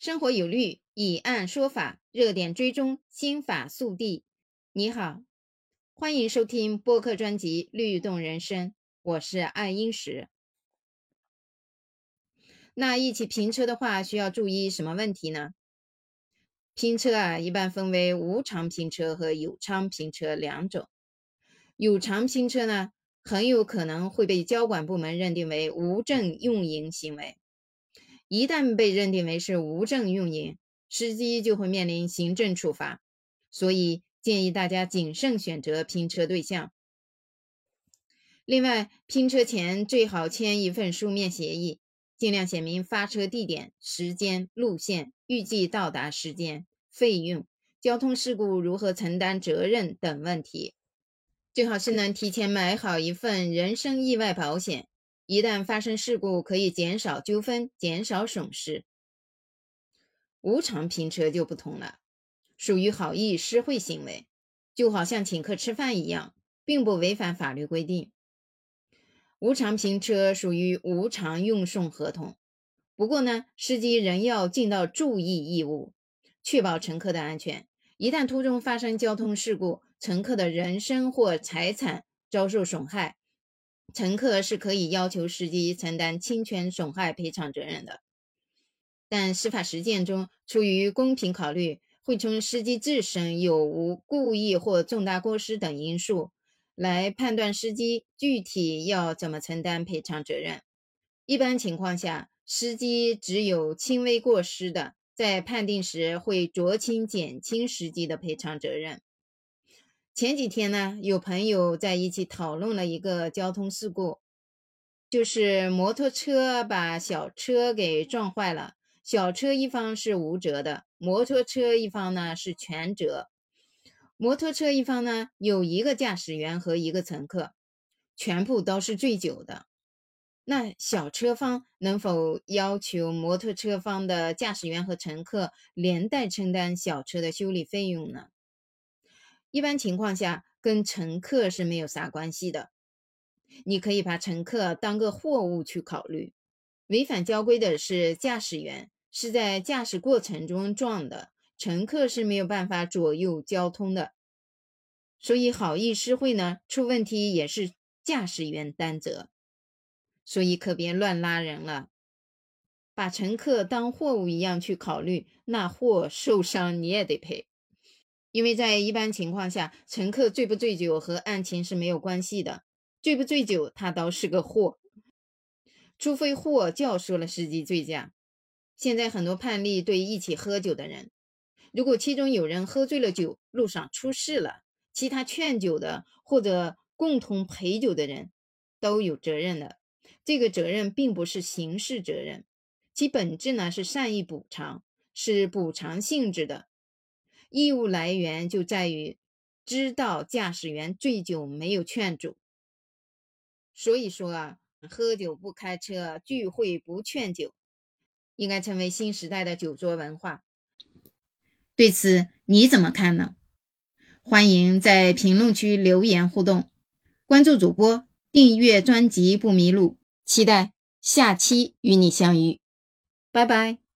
生活有律，以案说法，热点追踪，心法速递。你好，欢迎收听播客专辑《律动人生》，我是爱英石。那一起拼车的话，需要注意什么问题呢？拼车啊，一般分为无偿拼车和有偿拼车两种。有偿拼车呢，很有可能会被交管部门认定为无证运营行为。一旦被认定为是无证运营，司机就会面临行政处罚，所以建议大家谨慎选择拼车对象。另外，拼车前最好签一份书面协议，尽量写明发车地点、时间、路线、预计到达时间、费用、交通事故如何承担责任等问题。最好是能提前买好一份人身意外保险。一旦发生事故，可以减少纠纷，减少损失。无偿拼车就不同了，属于好意施惠行为，就好像请客吃饭一样，并不违反法律规定。无偿评车属于无偿运送合同，不过呢，司机仍要尽到注意义务，确保乘客的安全。一旦途中发生交通事故，乘客的人身或财产遭受损害。乘客是可以要求司机承担侵权损害赔偿责任的，但司法实践中，出于公平考虑，会从司机自身有无故意或重大过失等因素来判断司机具体要怎么承担赔偿责任。一般情况下，司机只有轻微过失的，在判定时会酌情减轻司机的赔偿责任。前几天呢，有朋友在一起讨论了一个交通事故，就是摩托车把小车给撞坏了，小车一方是无责的，摩托车一方呢是全责。摩托车一方呢有一个驾驶员和一个乘客，全部都是醉酒的。那小车方能否要求摩托车方的驾驶员和乘客连带承担小车的修理费用呢？一般情况下，跟乘客是没有啥关系的。你可以把乘客当个货物去考虑。违反交规的是驾驶员，是在驾驶过程中撞的，乘客是没有办法左右交通的。所以好意施惠呢，出问题也是驾驶员担责。所以可别乱拉人了，把乘客当货物一样去考虑，那货受伤你也得赔。因为在一般情况下，乘客醉不醉酒和案情是没有关系的。醉不醉酒，他倒是个货，除非货教唆了司机醉驾。现在很多判例对一起喝酒的人，如果其中有人喝醉了酒，路上出事了，其他劝酒的或者共同陪酒的人都有责任的。这个责任并不是刑事责任，其本质呢是善意补偿，是补偿性质的。义务来源就在于知道驾驶员醉酒没有劝阻，所以说啊，喝酒不开车，聚会不劝酒，应该成为新时代的酒桌文化。对此你怎么看呢？欢迎在评论区留言互动，关注主播，订阅专辑不迷路，期待下期与你相遇，拜拜。